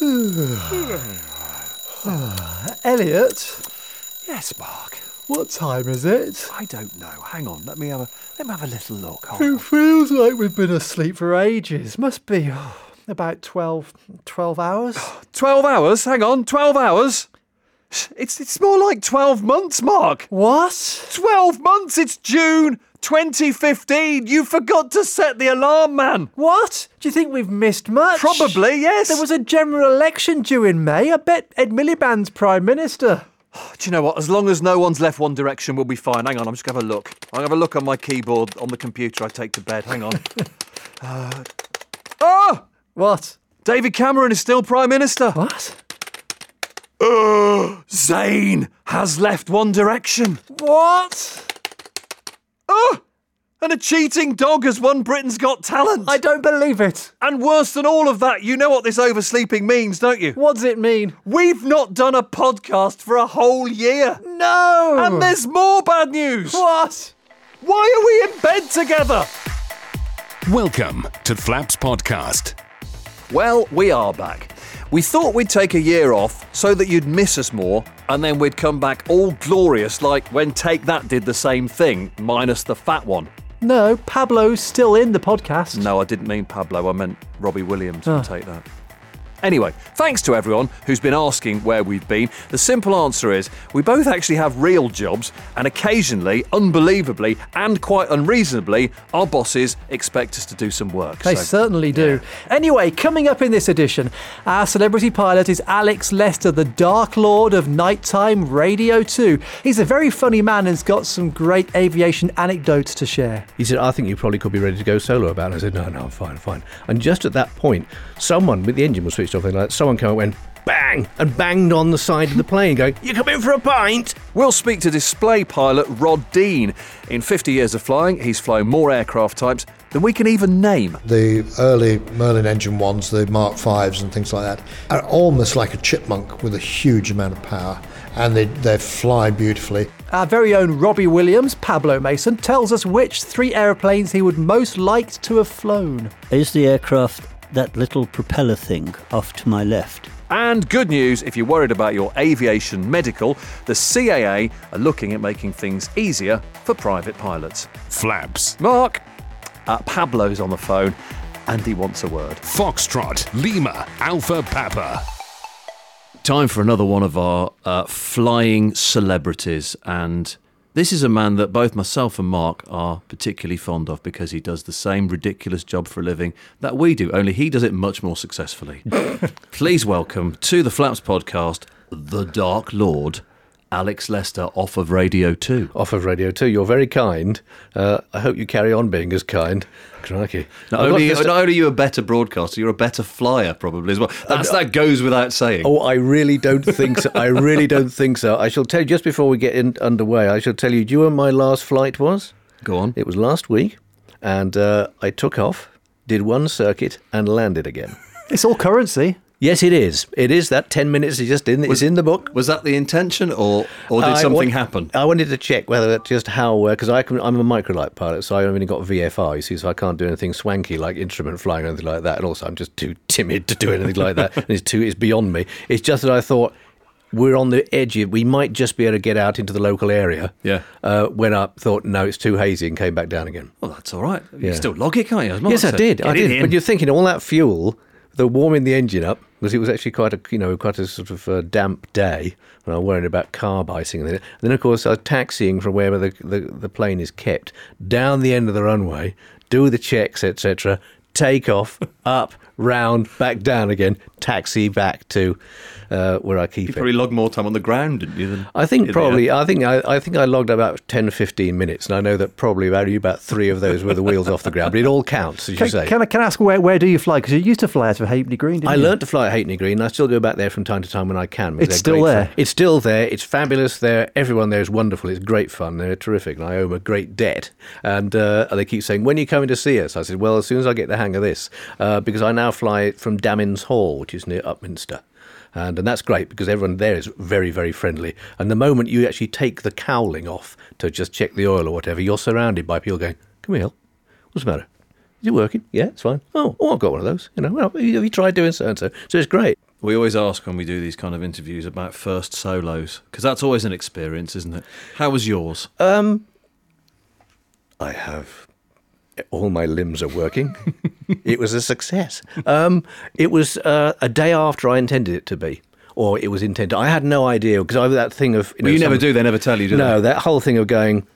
Elliot, Yes, Mark. what time is it? I don't know. Hang on. Let me have a let me have a little look. Hold It on. feels like we've been asleep for ages. Must be oh, about 12, 12 hours. Twelve hours. Hang on. Twelve hours. It's it's more like twelve months, Mark. What? Twelve months. It's June 2015. You forgot to set the alarm, man. What? Do you think we've missed much? Probably yes. There was a general election due in May. I bet Ed Miliband's Prime Minister. Do you know what? As long as no one's left One Direction, we'll be fine. Hang on, I'm just gonna have a look. I'll have a look on my keyboard on the computer I take to bed. Hang on. uh, oh! What? David Cameron is still Prime Minister. What? Uh, Zayn has left One Direction. What? Oh! And a cheating dog has won Britain's Got Talent. I don't believe it. And worse than all of that, you know what this oversleeping means, don't you? What does it mean? We've not done a podcast for a whole year. No! And there's more bad news. What? Why are we in bed together? Welcome to Flaps Podcast. Well, we are back. We thought we'd take a year off so that you'd miss us more, and then we'd come back all glorious like when Take That did the same thing, minus the fat one. No, Pablo's still in the podcast. No, I didn't mean Pablo, I meant Robbie Williams from ah. Take That. Anyway, thanks to everyone who's been asking where we've been. The simple answer is we both actually have real jobs, and occasionally, unbelievably, and quite unreasonably, our bosses expect us to do some work. They So- certainly do. Anyway, coming up in this edition, our celebrity pilot is Alex Lester, the Dark Lord of Nighttime Radio 2. He's a very funny man and's got some great aviation anecdotes to share. He said, I think you probably could be ready to go solo about it. I said, no, no, I'm fine, fine. And just at that point, someone with the engine was switched off, and like, someone came and went, bang, and banged on the side of the plane, going, You come in for a pint? We'll speak to display pilot Rod Dean. In 50 years of flying, he's flown more aircraft types than we can even name. The early Merlin engine ones, the Mark Fives and things like that, are almost like a chipmunk with a huge amount of power, and they, they fly beautifully. Our very own Robbie Williams, Pablo Mason, tells us which three aeroplanes he would most like to have flown. Is the aircraft that little propeller thing off to my left? And good news if you're worried about your aviation medical, the CAA are looking at making things easier for private pilots. Flaps. Mark, uh, Pablo's on the phone and he wants a word. Foxtrot. Lima. Alpha Papa. Time for another one of our uh, flying celebrities. And this is a man that both myself and Mark are particularly fond of because he does the same ridiculous job for a living that we do, only he does it much more successfully. Please welcome to the Flaps podcast, the Dark Lord, Alex Lester, off of Radio 2. Off of Radio 2. You're very kind. Uh, I hope you carry on being as kind. Crikey. Not I've only, not only are you a better broadcaster, you're a better flyer probably as well. That's, that goes without saying. Oh, I really don't think so. I really don't think so. I shall tell you, just before we get in, underway, I shall tell you, do you know when my last flight was? Go on. It was last week, and uh, I took off, did one circuit, and landed again. It's all currency. Yes, it is. It is. That 10 minutes is just in, it's in the book. Was that the intention or, or did I something want- happen? I wanted to check whether that's just how, because I can, I'm a microlight pilot, so I only got VFR, you see, so I can't do anything swanky like instrument flying or anything like that. And also, I'm just too timid to do anything like that. And it's too, it's beyond me. It's just that I thought we're on the edge. of- We might just be able to get out into the local area. Yeah. Uh, when I thought no, it's too hazy, and came back down again. Well, that's all right. You still log it, can't you? Yes, I did. Get I did. But you're thinking all that fuel, the warming the engine up, because it was actually quite a you know quite a sort of uh, damp day, and I was worrying about carb icing. And then, and then of course I was taxiing from wherever the, the the plane is kept down the end of the runway, do the checks, etc. Take off, up, round, back down again, taxi back to uh, where I keep You it. probably logged more time on the ground, didn't you? Than I think probably. I think I, I think I logged about 10, 15 minutes, and I know that probably only about three of those were the wheels off the ground. But it all counts, as you Can, say. can I, can I ask where, where do you fly? Because you used to fly out of Halfpenny Green, didn't I you? learned to fly at Halfpenny Green. and I still go back there from time to time when I can. It's still there? fun. It's still there. It's fabulous there. Everyone there is wonderful. It's great fun. They're terrific. And I owe them a great debt. And uh, they keep saying, when are you coming to see us? I said, well, as soon as I get the hang of this. Uh, because I now fly from Damyns Hall, which is near Upminster. And, and that's great because everyone there is very, very friendly. And the moment you actually take the cowling off to just check the oil or whatever, you're surrounded by people going, Come here, what's the matter? Is it working? Yeah, it's fine. Oh, oh, I've got one of those. You know, well, have you tried doing so and so? So it's great. We always ask when we do these kind of interviews about first solos because that's always an experience, isn't it? How was yours? Um, I have all my limbs are working. it was a success. Um, it was uh, a day after I intended it to be, or it was intended. I had no idea because I have that thing of you, know, Well, you never some- do. They never tell you, do No, they? that whole thing of going,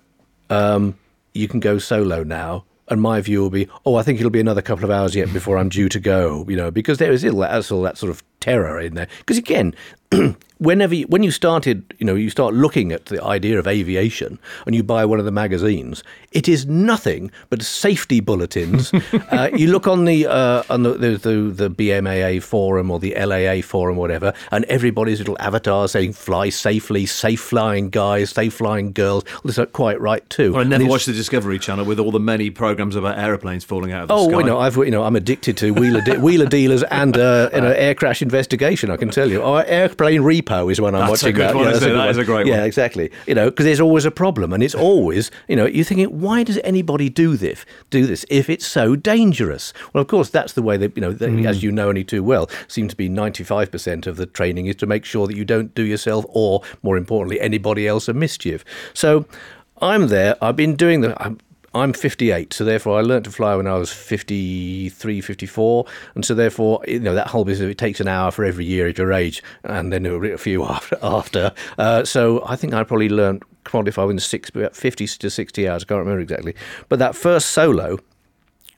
um, you can go solo now. And my view will be, oh, I think it'll be another couple of hours yet before I'm due to go, you know, because there is all that, all that sort of terror in there. Because again, whenever you, when you started, you know, you start looking at the idea of aviation and you buy one of the magazines, it is nothing but safety bulletins. uh, you look on the uh, on the, the the the BMAA forum or the LAA forum, whatever, and everybody's little avatar saying "fly safely," "safe flying guys," "safe flying girls." Well, that's not quite right too. Well, I never watched the Discovery Channel with all the many programs about aeroplanes falling out of the Oh, sky. you know, I've you know, I'm addicted to wheeler de- wheeler dealers and uh, you know, air crash investigation. I can tell you, or airplane repo is one I'm watching. That's a good that. one, Yeah, that's it? That is a great yeah, one. Yeah, exactly. You know, because there's always a problem, and it's always you know, you're thinking, why does anybody do this? Do this if it's so dangerous? Well, of course, that's the way that you know, Mm. as you know only too well, seems to be 95% of the training is to make sure that you don't do yourself or, more importantly, anybody else a mischief. So, I'm there. I've been doing the. I'm, I'm 58, so therefore I learnt to fly when I was 53, 54, and so therefore you know that whole business it takes an hour for every year of your age, and then a few after. after. Uh, so I think I probably learned qualify within six, about 50 to 60 hours. I can't remember exactly, but that first solo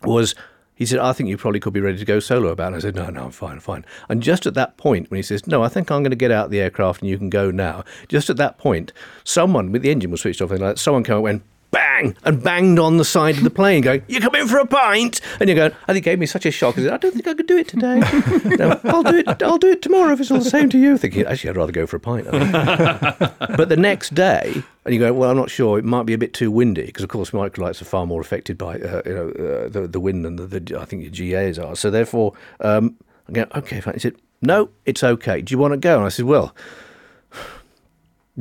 was. He said, I think you probably could be ready to go solo about it. And I said, no, no, I'm fine, I'm fine. And just at that point, when he says, no, I think I'm going to get out of the aircraft and you can go now, just at that point, someone with the engine was switched off and like someone came and went, bang, and banged on the side of the plane, going, you come in for a pint? And you're going, and it gave me such a shock. I said, I don't think I could do it today. no, I'll do it, I'll do it tomorrow if it's all the same to you. Thinking, actually, I'd rather go for a pint. But the next day, and you go, well, I'm not sure. It might be a bit too windy because, of course, microlights are far more affected by uh, you know uh, the the wind than the, the I think your GAs are. So therefore, um, I go, okay. Fine. He said, no, it's okay. Do you want to go? And I said, well.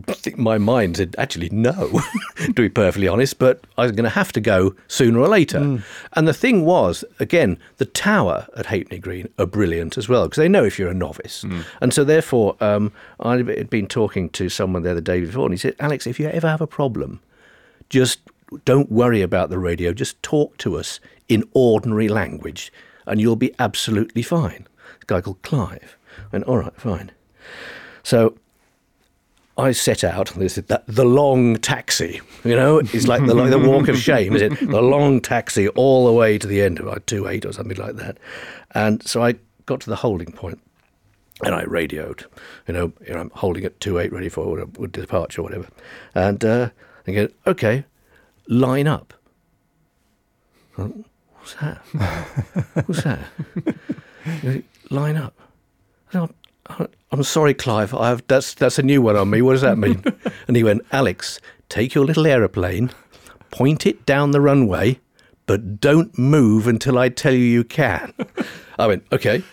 I think my mind said actually no, to be perfectly honest, but I was going to have to go sooner or later. And the thing was, again, the tower at Halfpenny Green are brilliant as well because they know if you're a novice. And so, therefore, um, I had been talking to someone there the other day before, and he said, Alex, if you ever have a problem, just don't worry about the radio. Just talk to us in ordinary language, and you'll be absolutely fine. This guy called Clive. I went, all right, fine. So I set out. This that the long taxi. You know, it's like the like the walk of shame. Is it the long taxi all the way to the end of like two eight or something like that? And so I got to the holding point, and I radioed. You know, you know I'm holding at two eight, ready for departure or whatever. And uh, I go, okay, line up. What's that? What's that? Line up. I said, "I'm- sorry, Clive. I have, that's that's a new one on me. What does that mean? and he went, Alex, take your little aeroplane, point it down the runway, but don't move until I tell you you can. I went, okay.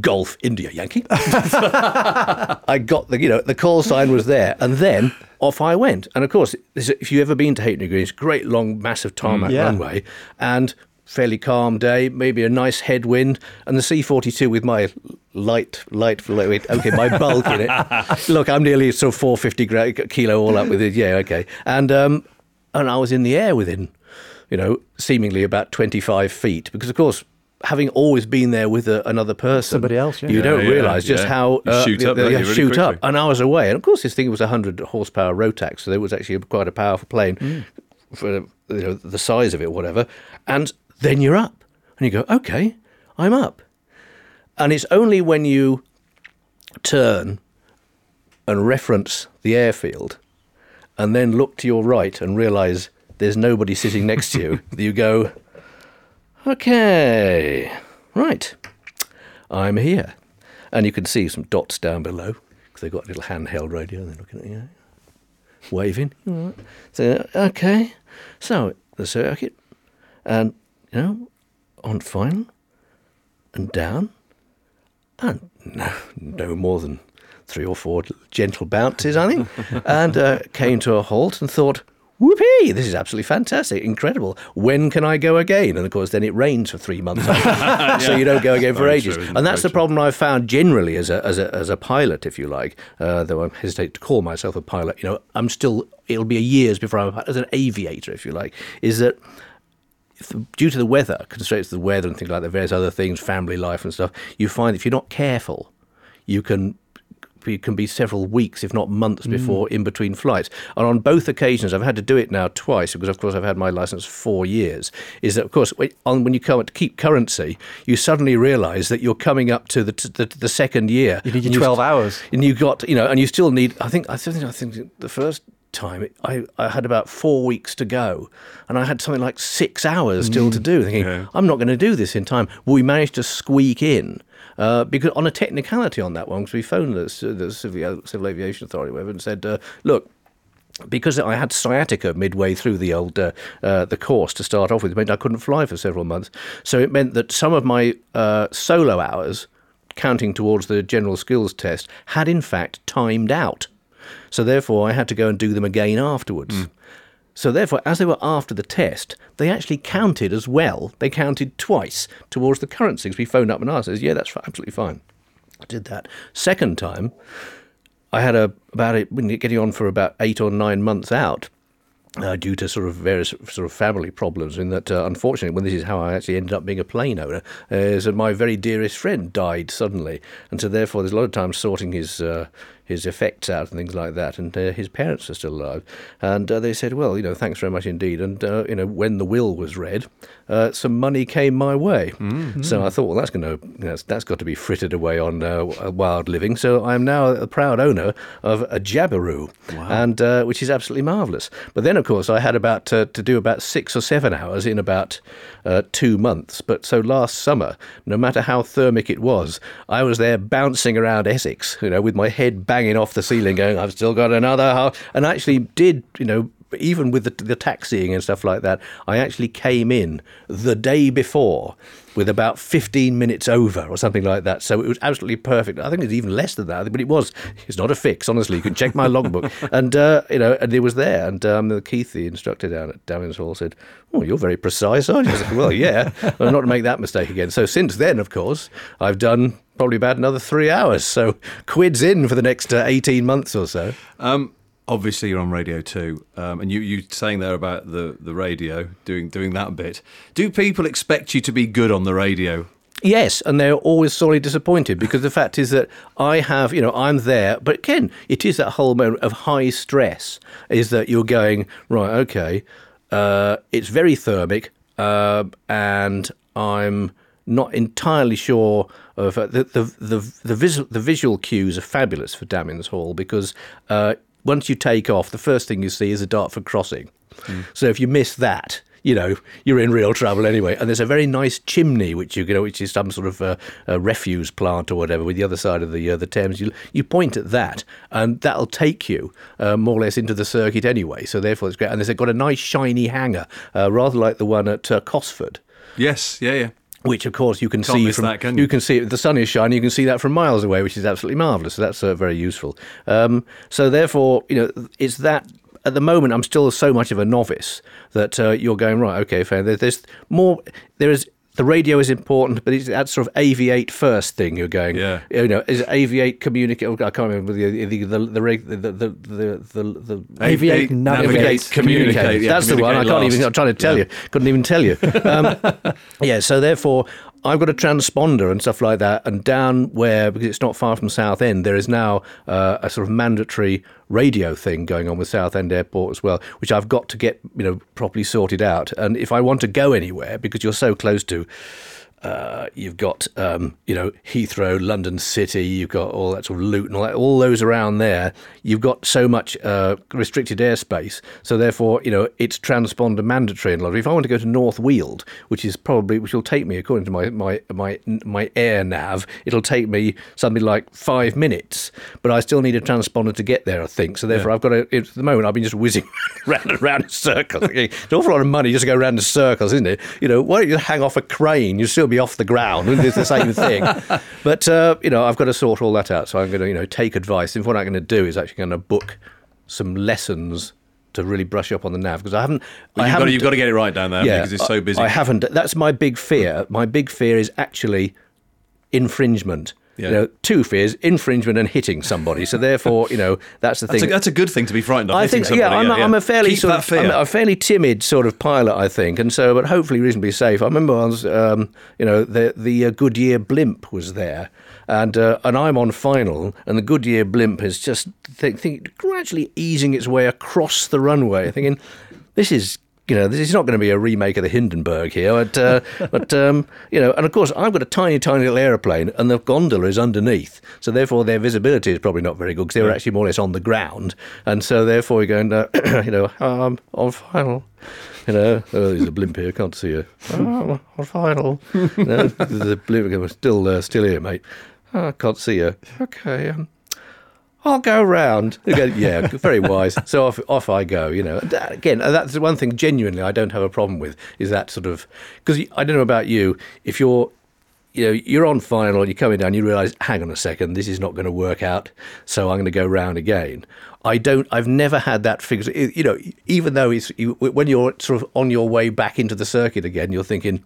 Golf India Yankee. I got the you know the call sign was there, and then off I went. And of course, if you've ever been to Halfpenny Green, it's a great long, massive tarmac mm. Yeah. runway, and fairly calm day, maybe a nice headwind, and the C42 with my light, light, light okay, my bulk in it. Look, I'm nearly sort of 450 gra- kilo all up with it. Yeah, okay, and um, and I was in the air within, you know, seemingly about 25 feet, because of course. Having always been there with a, another person, Somebody else, yeah. you Yeah, don't yeah, realise just yeah. how You shoot up, the- don't the- you, really shoot up. quickly. And I was away, and of course, this thing was a hundred horsepower Rotax, so it was actually quite a powerful plane Mm. for you know the size of it, whatever. And then you're up, and you go, okay, I'm up. And it's only when you turn and reference the airfield, and then look to your right and realise there's nobody sitting next to you that you go, okay, right, I'm here. And you can see some dots down below because they've got a little handheld radio and they're looking at you, waving. So, okay, so the circuit, and, you know, on final and down, and no, no more than three or four gentle bounces, I think, and uh, came to a halt and thought, whoopee, this is absolutely fantastic, incredible. When can I go again? And of course, then it rains for three months, so you don't go again for ages. true, and that's the problem I've found generally as a, as a, as a pilot, if you like, uh, though I hesitate to call myself a pilot. You know, I'm still, it'll be a years before I'm, as an aviator, if you like, is that due to the weather, constraints of the weather and things like that, various other things, family life and stuff, you find if you're not careful, you can it can be several weeks, if not months, mm. before in between flights. And on both occasions, I've had to do it now twice because, of course, I've had my license four years. Is that, of course, when- on, when you come to keep currency, you suddenly realise that you're coming up to the, to the, the second year. You need your 12 hours. and you got you know, and you still need. I think I think I think the first time I, I had about four weeks to go, and I had something like six hours still to do. Thinking I'm not going to do this in time. Well, we managed to squeak in. Uh, because on a technicality on that one, because we phoned the, the Civil, Civil Aviation Authority whatever, and said, uh, look, because I had sciatica midway through the old uh, uh, the course to start off with, it meant I couldn't fly for several months. So it meant that some of my uh, solo hours, counting towards the general skills test, had in fact timed out. So therefore, I had to go and do them again afterwards. So therefore, as they were after the test, they actually counted as well. They counted twice towards the currency. 'cause we phoned up and asked, says, "Yeah, that's absolutely fine." I did that. Second time, I had a about it getting on for about eight or nine months out. Uh, due to sort of various sort of family problems, in that uh, unfortunately, when this is how I actually ended up being a plane owner, uh, is that my very dearest friend died suddenly, and so therefore there's a lot of time sorting his uh, his effects out and things like that. And uh, his parents are still alive, and uh, they said, well, you know, thanks very much indeed. And uh, you know, when the will was read, uh, some money came my way. So I thought, well, that's going to that's, that's got to be frittered away on uh, wild living. So I'm now a proud owner of a Jabiru, and uh, which is absolutely marvelous. But then, of course, I had about uh, to do about six or seven hours in about uh, two months. But so last summer, no matter how thermic it was, I was there bouncing around Essex, you know, with my head banging off the ceiling, going, "I've still got another," half, and I actually did, you know. Even with the, the taxiing and stuff like that, I actually came in the day before with about 15 minutes over or something like that. So it was absolutely perfect. I think it's even less than that, but it was. It's not a fix, honestly. You can check my logbook. and, uh, you know, and it was there. And um, Keith, the instructor down at Damyns Hall, said, Oh, you're very precise, aren't you? I said, well, yeah. Well, not to make that mistake again. So since then, of course, I've done probably about another three hours. So quids in for the next uh, 18 months or so. Um, obviously, you're on Radio Two, um, and you you saying there about the the radio doing doing that bit. Do people expect you to be good on the radio? Yes, and they're always sorely disappointed because the fact is that I have, you know, I'm there, but again, it is that whole moment of high stress is that you're going, right, okay, uh, it's very thermic, uh, and I'm not entirely sure of uh, the, the, the, the, visual, the visual cues are fabulous for Damyns Hall because uh, once you take off, the first thing you see is a Dartford crossing. So if you miss that, you know you're in real trouble anyway. And there's a very nice chimney, which you know, which is some sort of uh, a refuse plant or whatever, with the other side of the uh, the Thames. You you point at that, and that'll take you uh, more or less into the circuit anyway. So therefore, it's great. And there's got a nice shiny hangar, uh, rather like the one at uh, Cosford Yes, yeah, yeah. Which of course you can Can't see from that, can you? can see the sun is shining you can see that from miles away which is absolutely marvelous so that's uh, very useful. Um, so therefore you know it's that at the moment I'm still so much of a novice that uh, you're going right okay fair. There, there's more there is the radio is important, but it's that sort of aviate first thing. You're going, Yeah. You know, is aviate communicate? I can't remember the the the the the the the, the, Aviate, navigate, Navigate, communicate. yeah, That's the one. I can't even. I'm trying to tell Yeah. you. Couldn't even tell you. Um, yeah. So therefore, I've got a transponder and stuff like that. And down where, because it's not far from Southend, there is now uh, a sort of mandatory radio thing going on with Southend Airport as well, which I've got to get you know properly sorted out. And if I want to go anywhere, because you're so close to. Uh, you've got, um, you know, Heathrow, London City. You've got all that sort of Luton, all, that, all those around there. You've got so much uh, restricted airspace, so therefore, you know, it's transponder mandatory in lottery. If I want to go to North Weald, which is probably which will take me, according to my my my my air nav, it'll take me something like five minutes, but I still need a transponder to get there. I think so. Therefore, I've got to. At the moment, I've been just whizzing round and round in circles. It's an awful lot of money just to go round in circles, isn't it? You know, why don't you hang off a crane? You'll still be off the ground. It's the same thing. But uh, you know, I've got to sort all that out. So I'm going to, you know, take advice. And what I'm going to do is actually going to book some lessons to really brush up on the nav because I haven't. Well, I you've, got haven't to, you've got to get it right down there yeah, because it's so busy. I haven't. That's my big fear. My big fear is actually infringement. Yeah. You know, two fears: infringement and hitting somebody. So therefore, you know, that's the that's, a, thing. that's a good thing to be frightened of. I think, yeah, I'm, a, I'm a fairly Keep sort of. I'm a fairly timid sort of pilot, I think, and so, but hopefully reasonably safe. I remember I was, um, you know, the the uh, Goodyear blimp was there, and uh, and I'm on final, and the Goodyear blimp is just think, think, gradually easing its way across the runway, thinking, this is. You know, this is not going to be a remake of the Hindenburg here, but, uh, but um, you know, and of course, I've got a tiny, tiny little aeroplane, and the gondola is underneath, so therefore their visibility is probably not very good because they were actually more or less on the ground, and so therefore you're going, uh, you know, um, on final, you know, oh, there's a blimp here, I can't see you. Oh, on final, you know, there's a blimp, still, uh, still here, mate. Oh, I can't see you. Okay, um, I'll go round. Go, yeah, very wise. So off, off I go. You know, That- again, uh, that's the one thing. Genuinely, I don't have a problem with is that sort of because I don't know about you. If you're you know, you're on final, you're coming down, you realise, hang on a second, this is not going to work out, so I'm going to go round again. I don't, I've never had that figure. You know, even though it's, you, when you're sort of on your way back into the circuit again, you're thinking,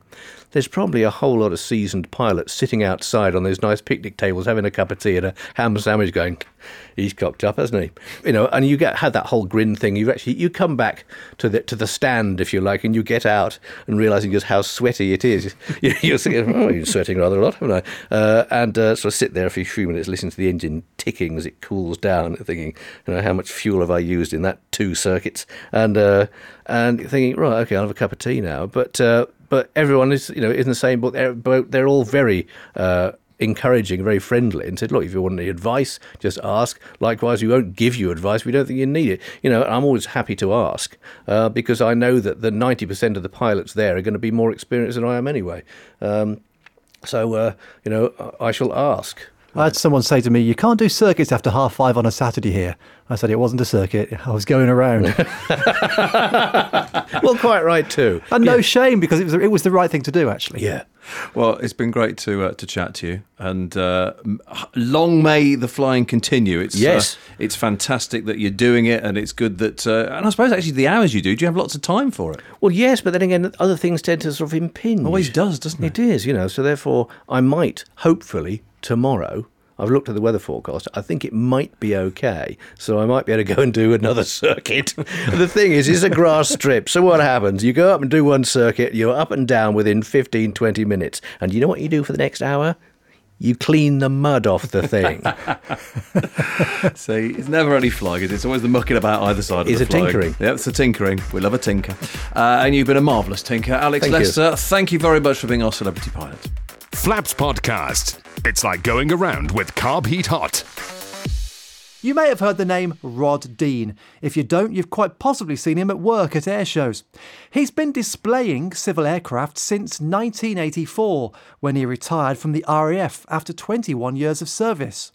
there's probably a whole lot of seasoned pilots sitting outside on those nice picnic tables having a cup of tea and a ham sandwich going, he's cocked up, hasn't he? You know, and you get had that whole grin thing. You actually you come back to the to the stand if you like, and you get out and realizing just how sweaty it is. You- You're thinking, oh, you're sweating rather a lot, haven't I? Uh, and uh, sort of sit there for a few minutes, listening to the engine ticking as it cools down, thinking, you know, how much fuel have I used in that two circuits? And uh, and thinking, right, okay, I'll have a cup of tea now. But uh, but everyone is you know in the same boat. They're. They're all very. Uh, encouraging, very friendly, and said, "Look, if you want any advice, just ask." Likewise, we won't give you advice. We don't think you need it. You know, I'm always happy to ask uh, because I know that the 90% of the pilots there are going to be more experienced than I am anyway. Um, so, uh, you know, I shall ask. I had someone say to me, "You can't do circuits after half five on a Saturday here." I said, "It wasn't a circuit. I was going around." well, quite right too. and no shame because it was it was the right thing to do. Actually, Yeah. Well, it's been great to uh, to chat to you, and uh, long may the flying continue. It's Yes. uh, it's fantastic that you're doing it, and it's good that. Uh, and I suppose actually the hours you do, do you have lots of time for it? Well, yes, but then again, other things tend to sort of impinge. Always does, doesn't it? It is, you know. So therefore, I might, hopefully, tomorrow. I've looked at the weather forecast. I think it might be okay. So I might be able to go and do another circuit. the thing is, it's a grass strip. So what happens? You go up and do one circuit, you're up and down within 15, 20 minutes. And you know what you do for the next hour? You clean the mud off the thing. See, it's never only flying. It's always the mucking about either side of It's the a flying. tinkering. Yeah, it's a tinkering. We love a tinker. Uh, and you've been a marvellous tinker. Alex Thank you. Lester, thank you very much for being our celebrity pilot. Flaps Podcast. It's like going around with Carb Heat Hot. You may have heard the name Rod Dean. If you don't, you've quite possibly seen him at work at air shows. He's been displaying civil aircraft since 1984, when he retired from the RAF after 21 years of service.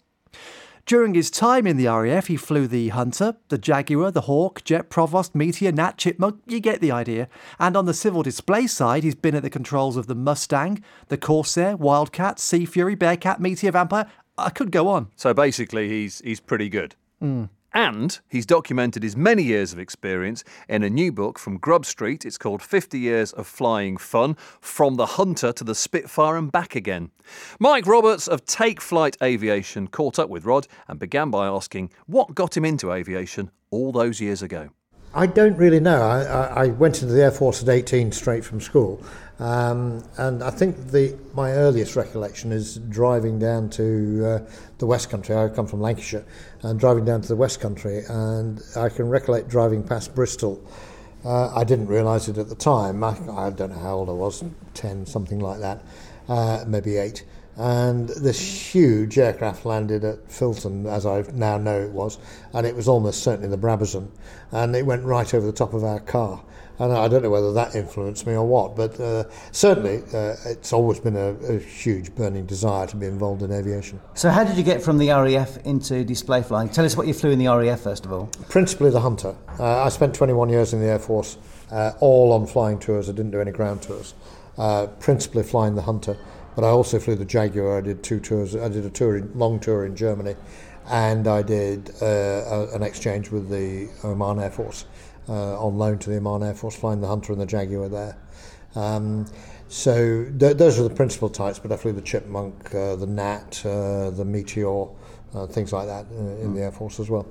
During his time in the RAF, he flew the Hunter, the Jaguar, the Hawk, Jet Provost, Meteor, Gnat Chipmunk, you get the idea. And on the civil display side, he's been at the controls of the Mustang, the Corsair, Wildcat, Sea Fury, Bearcat, Meteor, Vampire. I could go on. So basically, he's he's pretty good. Hmm. And he's documented his many years of experience in a new book from Grub Street. It's called 50 Years of Flying Fun From the Hunter to the Spitfire and Back Again. Mike Roberts of Take Flight Aviation caught up with Rod and began by asking what got him into aviation all those years ago. I don't really know. I, I, went into the Air Force at 18 straight from school. Um, and I think the my earliest recollection is driving down to uh, the West Country. I come from Lancashire, and driving down to the West Country, and I can recollect driving past Bristol. Uh, I didn't realise it at the time. I, I don't know how old I was, 10, something like that, uh, maybe 8. And this huge aircraft landed at Filton, as I now know it was, and it was almost certainly the Brabazon, and it went right over the top of our car. And I don't know whether that influenced me or what, but uh, certainly uh, it's always been a, a huge burning desire to be involved in aviation. So, how did you get from the RAF into display flying? Tell us what you flew in the RAF first of all. Principally the Hunter. Uh, I spent 21 years in the Air Force, uh, all on flying tours. I didn't do any ground tours. Uh, principally flying the Hunter, but I also flew the Jaguar. I did two tours. I did a tour, in, long tour in Germany, and I did uh, a, an exchange with the Oman Air Force. uh, on loan to the Oman Air Force, flying the Hunter and the Jaguar there. Um, so th- those are the principal types, but definitely the Chipmunk, uh, the Gnat, uh, the Meteor, uh, things like that uh, in the Air Force as well.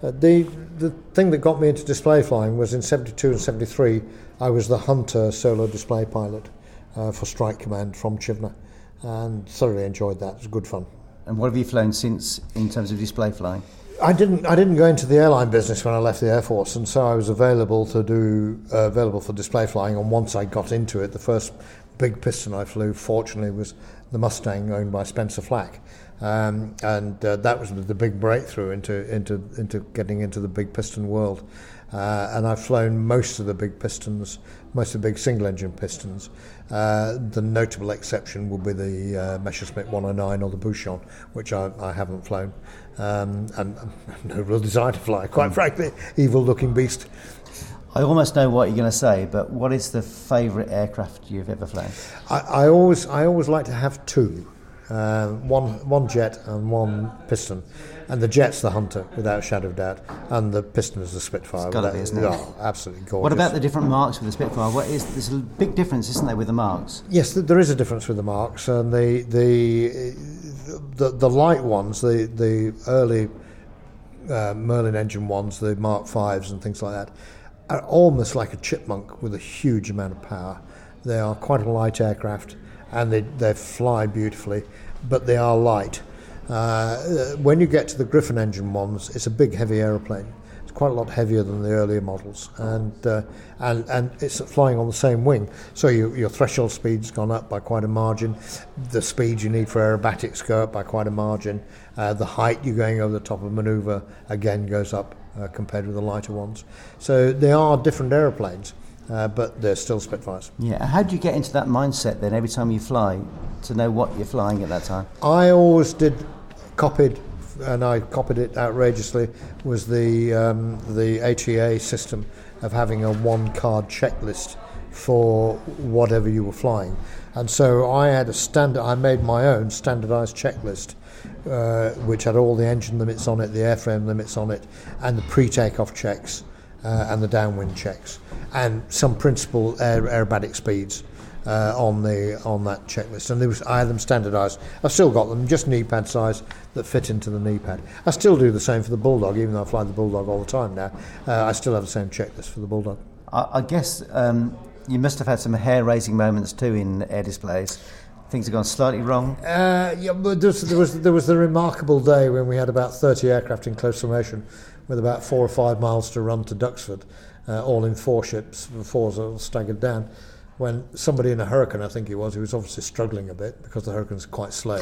The the thing that got me into display flying was in 72 and 73 I was the Hunter solo display pilot uh, for Strike Command from Chivenor and thoroughly enjoyed that. It was good fun. And what have you flown since in terms of display flying? I didn't. I didn't go into the airline business when I left the Air Force, and so I was available to do uh, available for display flying. And once I got into it, the first big piston I flew, fortunately, was the Mustang owned by Spencer Flack, um, and uh, that was the big breakthrough into into into getting into the big piston world. Uh, and I've flown most of the big pistons, most of the big single engine pistons. Uh, the notable exception will be the uh, Messerschmitt 109 or the Buchón, which I, I haven't flown. Um, and, and no real desire to fly, quite frankly. Evil looking beast. I almost know what you're going to say, but what is the favourite aircraft you've ever flown? I, I always I always like to have two, uh, one one jet and one piston, and the jet's the Hunter without a shadow of doubt, and the piston is the Spitfire. It's gotta without- be, isn't it? Oh, absolutely gorgeous. What about the different marks with the Spitfire? What is there's a big difference, isn't there, with the marks? Yes, there is a difference with the marks, and the the the, the light ones, the the early uh, Merlin engine ones, the Mark Fives and things like that, are almost like a chipmunk with a huge amount of power. They are quite a light aircraft, and they they fly beautifully, but they are light. Uh, when you get to the Griffon engine ones, it's a big, heavy aeroplane. It's quite a lot heavier than the earlier models, and uh, and and it's flying on the same wing. So you, your threshold speed's gone up by quite a margin. The speed you need for aerobatics go up by quite a margin. Uh, the height you're going over the top of manoeuvre again goes up uh, compared with the lighter ones. So they are different aeroplanes, uh, but they're still Spitfires. Yeah. How do you get into that mindset then every time you fly to know what you're flying at that time? I always did copied, and I copied it outrageously. Was the um, the HEA system of having a one card checklist for whatever you were flying, and so I had a standard. I made my own standardized checklist. Uh, which had all the engine limits on it, the airframe limits on it, and the pre-takeoff checks uh, and the downwind checks, and some principal air, aerobatic speeds uh, on the on that checklist, and was, I had them standardised. I've still got them, just knee pad size that fit into the knee pad. I still do the same for the bulldog, even though I fly the bulldog all the time now. Uh, I still have the same checklist for the bulldog. I, I guess um, you must have had some hair-raising moments too in air displays. Things have gone slightly wrong. Uh, yeah, but there was, there was there was the remarkable day when we had about 30 aircraft in close formation, with about four or five miles to run to Duxford, uh, all in four ships, fours all staggered down. When somebody in a hurricane, I think he was, he was obviously struggling a bit because the hurricane's quite slow,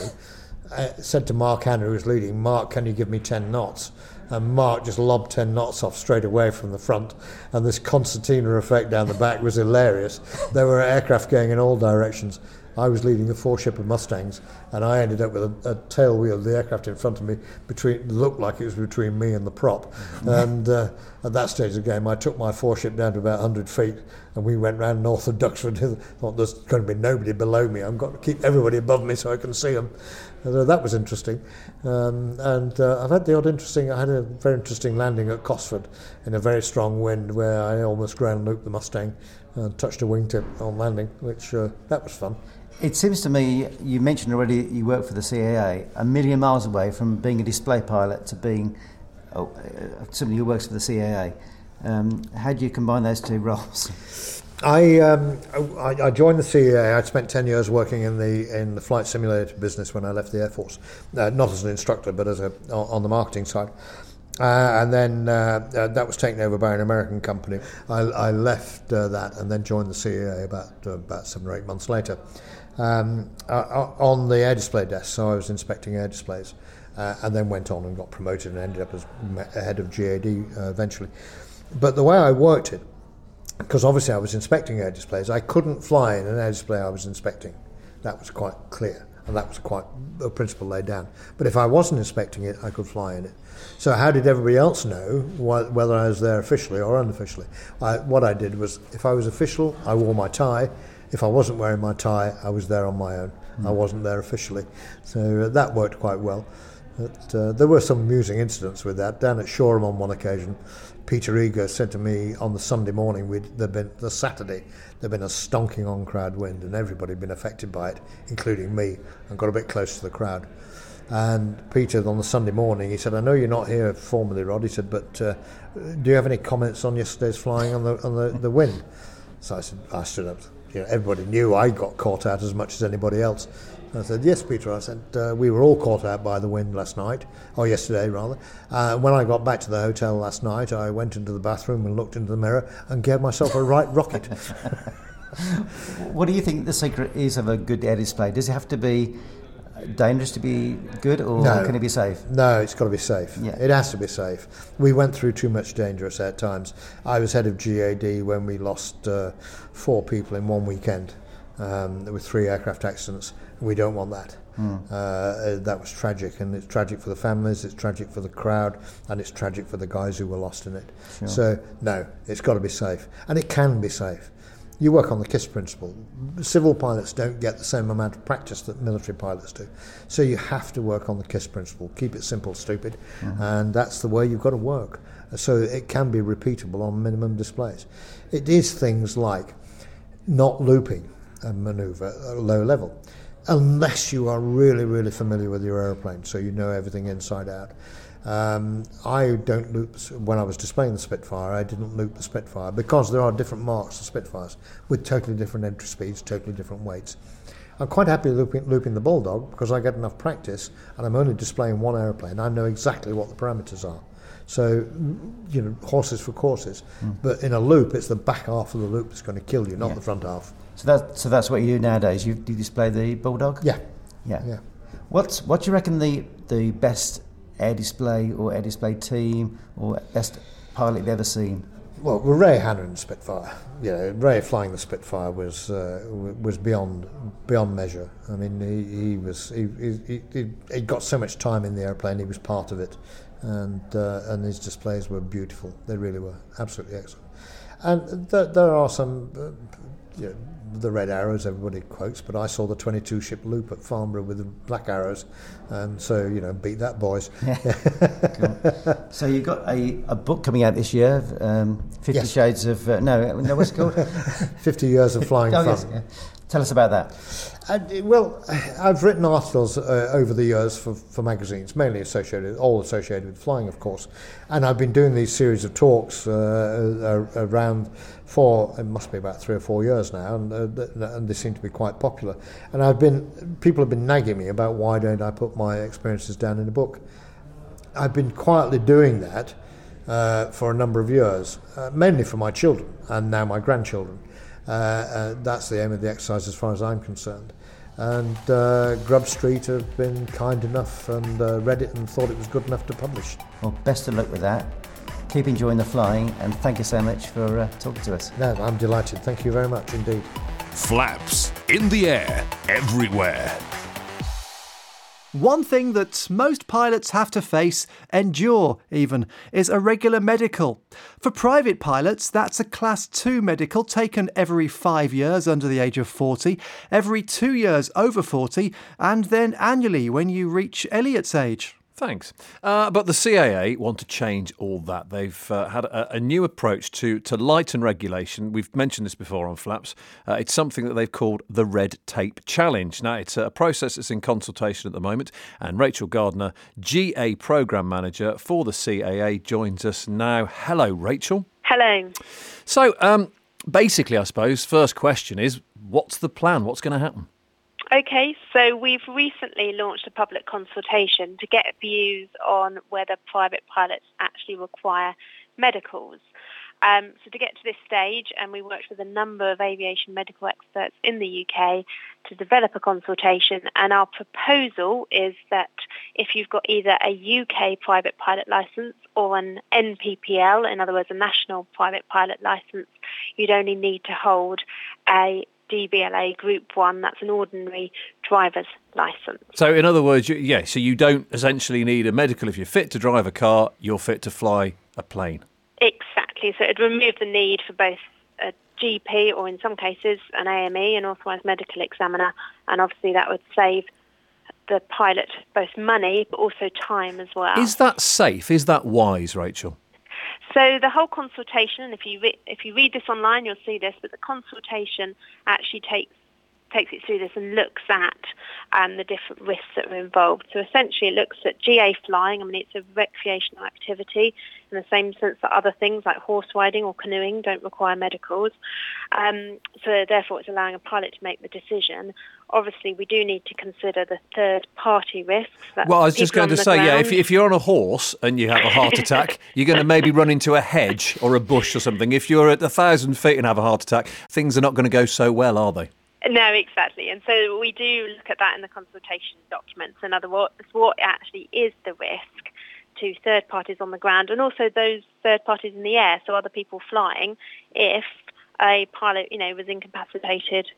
uh, said to Mark Hanna, who was leading, Mark, can you give me 10 knots? And Mark just lobbed 10 knots off straight away from the front. And this concertina effect down the back was hilarious. There were aircraft going in all directions. I was leading a four ship of Mustangs, and I ended up with a, a tail wheel of the aircraft in front of me. Between looked like it was between me and the prop. And uh, at that stage of the game, I took my four ship down to about 100 feet, and we went round north of Duxford. I thought there's going to be nobody below me. I've got to keep everybody above me so I can see them. So that was interesting. Um, and uh, I've had the odd interesting. I had a very interesting landing at Cosford in a very strong wind, where I almost ground looped the Mustang and touched a wingtip on landing, which uh, that was fun. It seems to me, you mentioned already you work for the CAA, a million miles away from being a display pilot to being oh, uh, somebody who works for the CAA. Um, how do you combine those two roles? I, um, I I joined the CAA. I spent ten years working in the in the flight simulator business when I left the Air Force, uh, not as an instructor, but as a on on the marketing side. Uh, and then uh, uh, that was taken over by an American company. I, I left uh, that and then joined the CAA about uh, about seven or eight months later um, uh, on the air display desk. So I was inspecting air displays, uh, and then went on and got promoted and ended up as head of GAD uh, eventually. But the way I worked it, because obviously I was inspecting air displays, I couldn't fly in an air display I was inspecting. That was quite clear, and that was quite a principle laid down. But if I wasn't inspecting it, I could fly in it. So how did everybody else know wh- whether I was there officially or unofficially? I, what I did was, if I was official, I wore my tie. If I wasn't wearing my tie, I was there on my own. I wasn't there officially. So uh, that worked quite well. But, uh, there were some amusing incidents with that. Down at Shoreham on one occasion, Peter Eager said to me on the Sunday morning, we'd, there'd been the Saturday, there'd been a stonking on crowd wind, and everybody had been affected by it, including me, and got a bit close to the crowd. And Peter, on the Sunday morning, he said, "I know you're not here formally, Rod." He said, "But uh, do you have any comments on yesterday's flying on the on the, the wind?" So I said, I stood up. You know, everybody knew I got caught out as much as anybody else. I said, Yes, Peter. I said, uh, We were all caught out by the wind last night, or yesterday rather. Uh, when I got back to the hotel last night, I went into the bathroom and looked into the mirror and gave myself a right rocket. what do you think the secret is of a good air display? Does it have to be dangerous to be good, or No. can it be safe? No, it's got to be safe. Yeah. It has to be safe. We went through too much dangerous at times. I was head of GAD when we lost uh, four people in one weekend um, with three aircraft accidents. We don't want that. Uh, that was tragic, and it's tragic for the families, it's tragic for the crowd, and it's tragic for the guys who were lost in it. So, no, it's got to be safe, and it can be safe. You work on the KISS principle. Civil pilots don't get the same amount of practice that military pilots do. So you have to work on the KISS principle. Keep it simple, stupid. And that's the way you've got to work. So it can be repeatable on minimum displays. It is things like not looping a maneuver at a low level, unless you are really, really familiar with your aeroplane, so you know everything inside out. Um, I don't loop when I was displaying the Spitfire. I didn't loop the Spitfire because there are different marks of Spitfires with totally different entry speeds, totally different weights. I'm quite happy looping, looping the Bulldog because I get enough practice and I'm only displaying one aeroplane. I know exactly what the parameters are. So, you know, horses for courses. But in a loop, it's the back half of the loop that's going to kill you, not Yeah. the front half. So that so that's what you do nowadays. You, you display the bulldog? Yeah, yeah. yeah. What's what do you reckon the the best air display or air display team or best pilot you've ever seen? Well, well, Ray Hanna and Spitfire. You know, Ray flying the Spitfire was uh, was beyond beyond measure. I mean, he, he was he, he, he, he got so much time in the airplane. He was part of it, and uh, and his displays were beautiful. They really were absolutely excellent. And th- there are some. Uh, you know, the red arrows everybody quotes, but I saw the 22 ship loop at Farnborough with the black arrows, and so you know, beat that, boys. So you've got a, a book coming out this year, um, Fifty Yes. Shades of uh, no, no, what's it called? 50 years of flying oh, fun. yes, yeah. Tell us about that. Uh, well, I've written articles uh, over the years for, for magazines, mainly associated, all associated with flying, of course. And I've been doing these series of talks uh, uh, around for it must be about three or four years now, and, uh, and they seem to be quite popular. And I've been people have been nagging me about why don't I put my experiences down in a book. I've been quietly doing that uh, for a number of years, uh, mainly for my children and now my grandchildren. Uh, uh, that's the aim of the exercise as far as I'm concerned. And uh, Grub Street have been kind enough and uh, read it and thought it was good enough to publish. Well, best of luck with that. Keep enjoying the flying, and thank you so much for uh, talking to us. No, I'm delighted. Thank you very much indeed. Flaps in the air, everywhere. One thing that most pilots have to face, endure even, is a regular medical. For private pilots, that's a Class 2 medical taken every five years under the age of 40, every two years over 40, and then annually when you reach Elliot's age. Thanks. Uh, but the CAA want to change all that. They've uh, had a, a new approach to, to lighten regulation. We've mentioned this before on Flaps. Uh, it's something that they've called the Red Tape Challenge. Now, it's a process that's in consultation at the moment, and Rachel Gardner, GA Programme Manager for the CAA, joins us now. Hello, Rachel. Hello. So, um, basically, I suppose, first question is what's the plan? What's going to happen? Okay, so we've recently launched a public consultation to get views on whether private pilots actually require medicals. Um, so to get to this stage, and we worked with a number of aviation medical experts in the UK to develop a consultation, and our proposal is that if you've got either a UK private pilot licence or an NPPL, in other words, a national private pilot licence, you'd only need to hold a DVLA Group 1, that's an ordinary driver's licence. So, in other words, you, yeah, so you don't essentially need a medical. If you're fit to drive a car, you're fit to fly a plane. Exactly. So it'd remove the need for both a GP or in some cases an AME, an authorised medical examiner, and obviously that would save the pilot both money but also time as well. Is that safe? Is that wise, Rachel? So the whole consultation, if you re- if you read this online, you'll see this. But the consultation actually takes takes it through this and looks at um, the different risks that are involved. So essentially, it looks at GA flying. I mean, it's a recreational activity in the same sense that other things like horse riding or canoeing don't require medicals. Um, so therefore, it's allowing a pilot to make the decision. Obviously, we do need to consider the third-party risks. Well, I was just going to say, ground. yeah, if, if you're on a horse and you have a heart attack, you're going to maybe run into a hedge or a bush or something. If you're at a thousand feet and have a heart attack, things are not going to go so well, are they? No, exactly. And so we do look at that in the consultation documents. In other words, what actually is the risk to third parties on the ground and also those third parties in the air, so other people flying, if a pilot, you know, was incapacitated,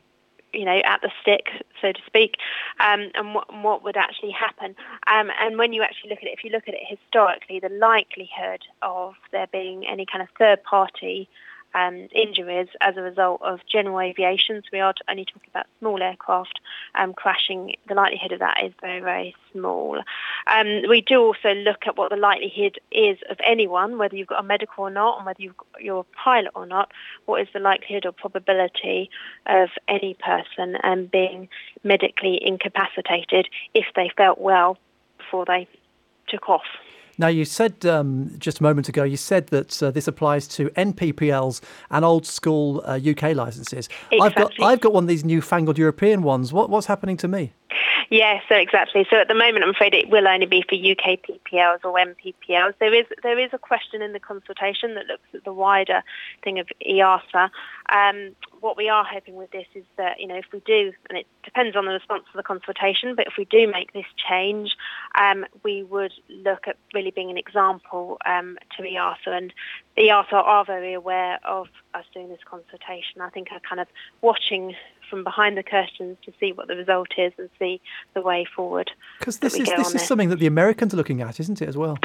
you know, at the stick, so to speak, um, and what, what would actually happen. Um, and when you actually look at it, if you look at it historically, the likelihood of there being any kind of third party um, injuries as a result of general aviation. So we are only talking about small aircraft um, crashing. The likelihood of that is very, very small. Um, we do also look at what the likelihood is of anyone, whether you've got a medical or not, and whether you're a pilot or not. What is the likelihood or probability of any person um, being medically incapacitated if they felt well before they took off? Now, you said um, just a moment ago, you said that uh, this applies to NPPLs and old school uh, UK licenses. Exactly. I've got I've got one of these newfangled European ones. What, what's happening to me? Yeah, so exactly. So at the moment, I'm afraid it will only be for UK PPLs or NPPLs. There is there is a question in the consultation that looks at the wider thing of EASA. Um, what we are hoping with this is that you know if we do, and it depends on the response to the consultation, but if we do make this change, um, we would look at really being an example um, to EASA, and EASA are very aware of us doing this consultation. I think are kind of watching from behind the curtains to see what the result is and see the way forward. Because this is this is something that the Americans are looking at, isn't it, as well?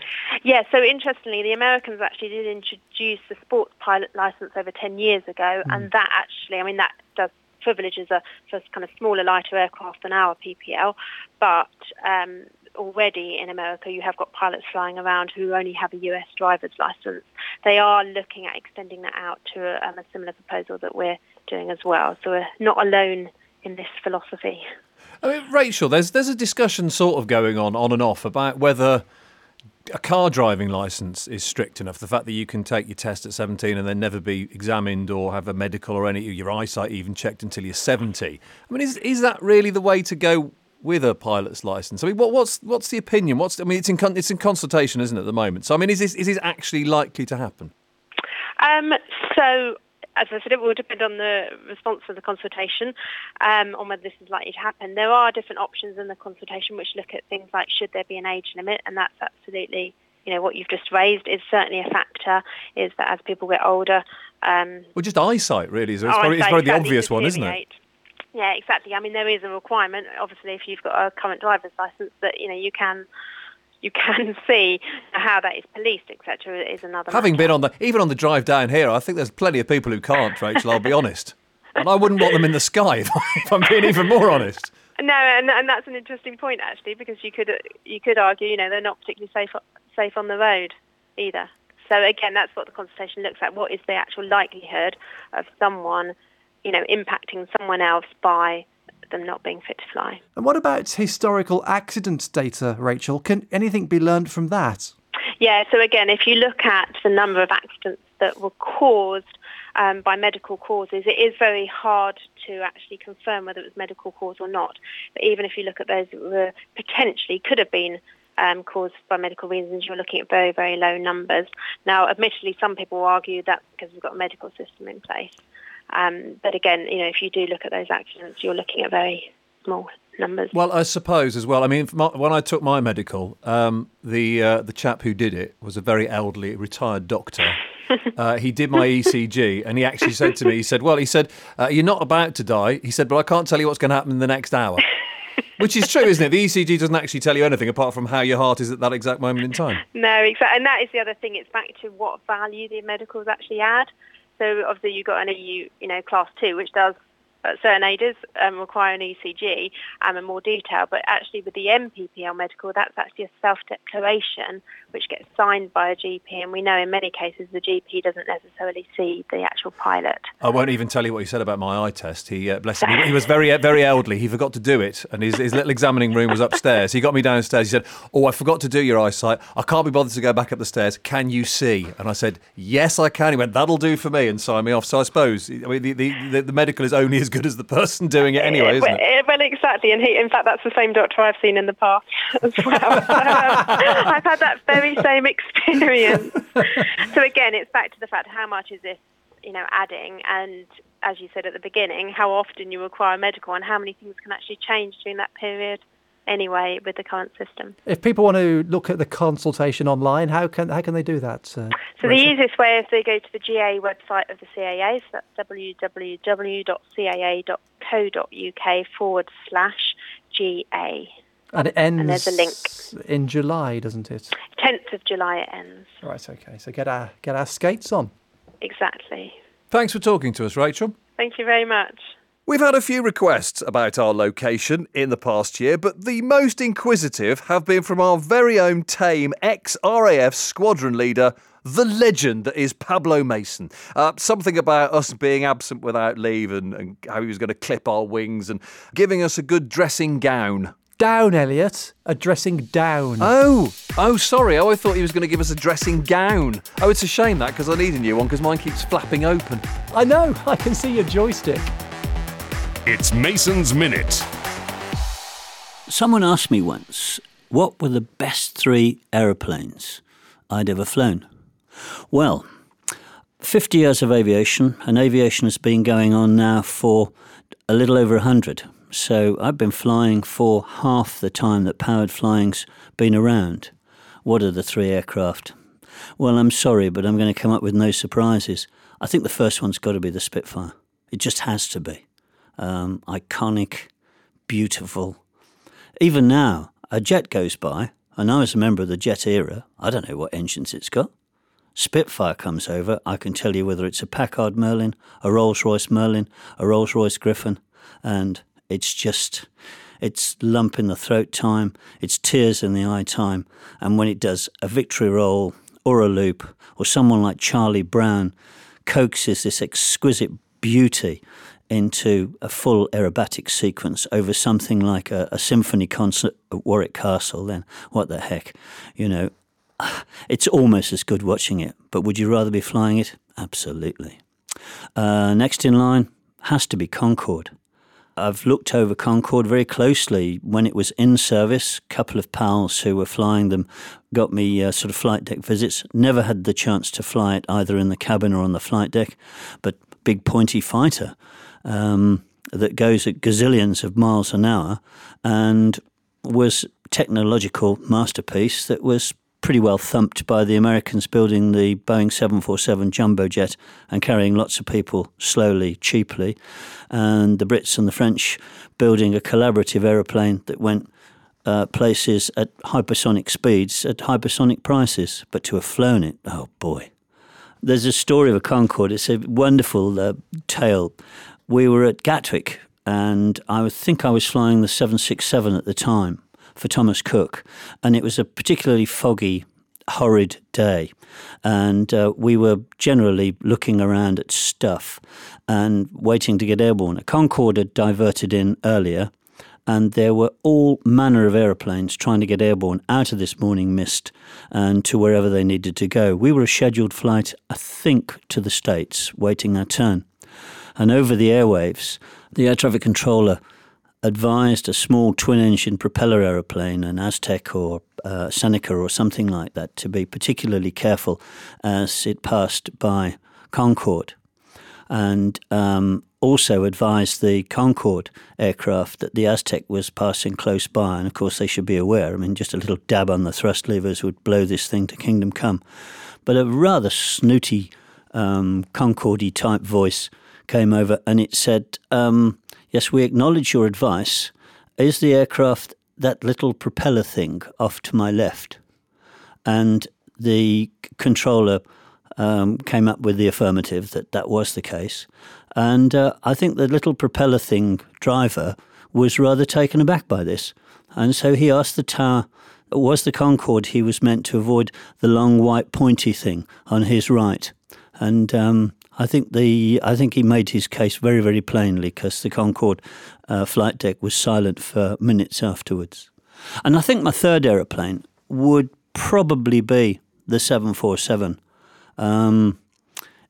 Yeah. So interestingly, the Americans actually did introduce the sports pilot license over ten years ago, mm. and that actually, I mean, that does privileges a for kind of smaller, lighter aircraft than our PPL, but um, already in America you have got pilots flying around who only have a US driver's license. They are looking at extending that out to a, um, a similar proposal that we're doing as well. So we're not alone in this philosophy. I mean, Rachel, there's there's a discussion sort of going on on and off about whether a car driving license is strict enough. The fact that you can take your test at 17 and then never be examined or have a medical or any your eyesight even checked until you're 70. I mean, is is that really the way to go with a pilot's license? I mean, what, what's what's the opinion? What's I mean, it's in it's in consultation, isn't it, at the moment? So I mean, is this is this actually likely to happen? Um, so as I said, it will depend on the response of the consultation um, on whether this is likely to happen. There are different options in the consultation which look at things like should there be an age limit, and that's absolutely you know what you've just raised is certainly a factor. Is that as people get older, um, well, just eyesight really. is it's, probably, it's probably the obvious one, isn't it? Yeah, exactly. I mean, there is a requirement. Obviously, if you've got a current driver's license, that you know you can you can see how that is policed, etc. Is another. Having matter. been on the even on the drive down here, I think there's plenty of people who can't, Rachel. I'll be honest, and I wouldn't want them in the sky if I'm being even more honest. No, and, and that's an interesting point actually, because you could you could argue, you know, they're not particularly safe safe on the road either. So again, that's what the consultation looks at. What is the actual likelihood of someone you know, impacting someone else by them not being fit to fly. And what about historical accident data, Rachel? Can anything be learned from that? Yeah, so again, if you look at the number of accidents that were caused um, by medical causes, it is very hard to actually confirm whether it was medical cause or not. But even if you look at those that were potentially could have been um, caused by medical reasons, you're looking at very, very low numbers. Now, admittedly, some people argue that's because we've got a medical system in place. Um, but again, you know, if you do look at those accidents, you're looking at very small numbers. Well, I suppose as well. I mean, when I took my medical, um, the uh, the chap who did it was a very elderly, retired doctor. Uh, he did my ECG, and he actually said to me, he said, "Well, he said uh, you're not about to die." He said, "But I can't tell you what's going to happen in the next hour." Which is true, isn't it? The ECG doesn't actually tell you anything apart from how your heart is at that exact moment in time. No, exactly. And that is the other thing. It's back to what value the medicals actually add. So obviously you've got an EU, you know, class two, which does uh, certain aiders um, require an ECG um, and more detail, but actually with the NPPL medical, that's actually a self-declaration which gets signed by a GP, and we know in many cases the GP doesn't necessarily see the actual pilot. I won't even tell you what he said about my eye test. He, uh, bless him, he, he was very, very elderly. He forgot to do it, and his, his little examining room was upstairs. He got me downstairs. He said, "Oh, I forgot to do your eyesight. I can't be bothered to go back up the stairs. Can you see?" And I said, "Yes, I can." He went, "That'll do for me," and signed me off. So I suppose, I mean, the, the, the, the medical is only as good as the person doing it anyway, isn't well, it? Well, exactly, and he, in fact, that's the same doctor I've seen in the past as well. so, um, I've had that very same experience. so again, it's back to the fact how much is this, you know, adding, and as you said at the beginning, how often you require medical, and how many things can actually change during that period. Anyway, with the current system. If people want to look at the consultation online, how can how can they do that? Uh, so the easiest way is they go to the GA website of the CAA, so that's www.caa.co.uk forward slash GA. And it ends and there's a link. in July, doesn't it? 10th of July it ends. Right, okay. So get our, get our skates on. Exactly. Thanks for talking to us, Rachel. Thank you very much. We've had a few requests about our location in the past year, but the most inquisitive have been from our very own tame ex RAF squadron leader, the legend that is Pablo Mason. Uh, something about us being absent without leave and, and how he was going to clip our wings and giving us a good dressing gown. Down, Elliot. A dressing down. Oh, oh, sorry. Oh, I thought he was going to give us a dressing gown. Oh, it's a shame that because I need a new one because mine keeps flapping open. I know. I can see your joystick. It's Mason's Minute. Someone asked me once what were the best three aeroplanes I'd ever flown. Well, 50 years of aviation, and aviation has been going on now for a little over 100. So I've been flying for half the time that powered flying's been around. What are the three aircraft? Well, I'm sorry, but I'm going to come up with no surprises. I think the first one's got to be the Spitfire. It just has to be. Um, iconic, beautiful. Even now, a jet goes by, and I was a member of the jet era. I don't know what engines it's got. Spitfire comes over, I can tell you whether it's a Packard Merlin, a Rolls Royce Merlin, a Rolls Royce Griffon, and it's just, it's lump in the throat time, it's tears in the eye time, and when it does a victory roll or a loop, or someone like Charlie Brown coaxes this exquisite beauty into a full aerobatic sequence over something like a, a symphony concert at Warwick Castle, then what the heck, you know, it's almost as good watching it. But would you rather be flying it? Absolutely. Uh, next in line has to be Concorde. I've looked over Concorde very closely when it was in service. A couple of pals who were flying them got me uh, sort of flight deck visits. Never had the chance to fly it either in the cabin or on the flight deck, but big pointy fighter um, that goes at gazillions of miles an hour and was technological masterpiece that was pretty well thumped by the Americans building the Boeing 747 jumbo jet and carrying lots of people slowly, cheaply, and the Brits and the French building a collaborative aeroplane that went uh, places at hypersonic speeds at hypersonic prices. But to have flown it, oh boy. There's a story of a Concorde. It's a wonderful uh, tale. We were at Gatwick, and I think I was flying the 767 at the time for Thomas Cook, and it was a particularly foggy, horrid day, and uh, we were generally looking around at stuff and waiting to get airborne. A Concorde had diverted in earlier, and there were all manner of aeroplanes trying to get airborne out of this morning mist and to wherever they needed to go. We were a scheduled flight, I think, to the States, waiting our turn. And over the airwaves, the air traffic controller advised a small twin engine propeller aeroplane, an Aztec or uh, Seneca or something like that, to be particularly careful as it passed by Concorde. And um, also advised the Concorde aircraft that the Aztec was passing close by. And of course, they should be aware. I mean, just a little dab on the thrust levers would blow this thing to kingdom come. But a rather snooty um, Concorde type voice came over and it said, um, Yes, we acknowledge your advice. Is the aircraft that little propeller thing off to my left? And the controller um, came up with the affirmative that that was the case. And uh, I think the little propeller thing driver was rather taken aback by this. And so he asked the tower, was the Concorde he was meant to avoid the long white pointy thing on his right? And um, I think the I think he made his case very very plainly because the Concorde uh, flight deck was silent for minutes afterwards. And I think my third aeroplane would probably be the 747. Um,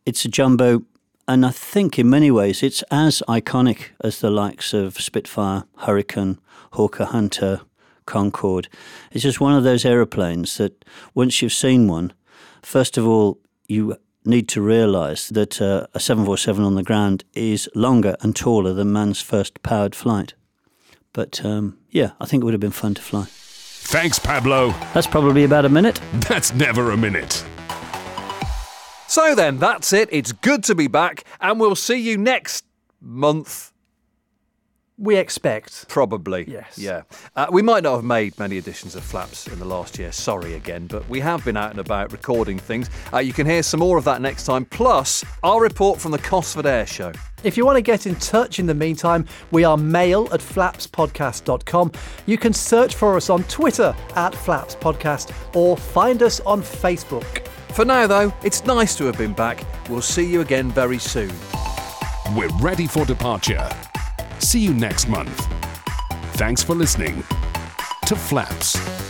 it's a jumbo, and I think in many ways it's as iconic as the likes of Spitfire, Hurricane, Hawker Hunter, Concorde. It's just one of those aeroplanes that once you've seen one, first of all, you need to realise that uh, a 747 on the ground is longer and taller than man's first powered flight. But um, yeah, I think it would have been fun to fly. Thanks, Pablo. That's probably about a minute. That's never a minute. So then, that's it. It's good to be back, and we'll see you next month. We expect. Probably. Yes. Yeah. Uh, we might not have made many editions of Flaps in the last year. Sorry again, but we have been out and about recording things. Uh, you can hear some more of that next time, plus our report from the Cosford Air Show. If you want to get in touch in the meantime, we are mail at flapspodcast.com. You can search for us on Twitter at flapspodcast or find us on Facebook. For now, though, it's nice to have been back. We'll see you again very soon. We're ready for departure. See you next month. Thanks for listening to Flaps.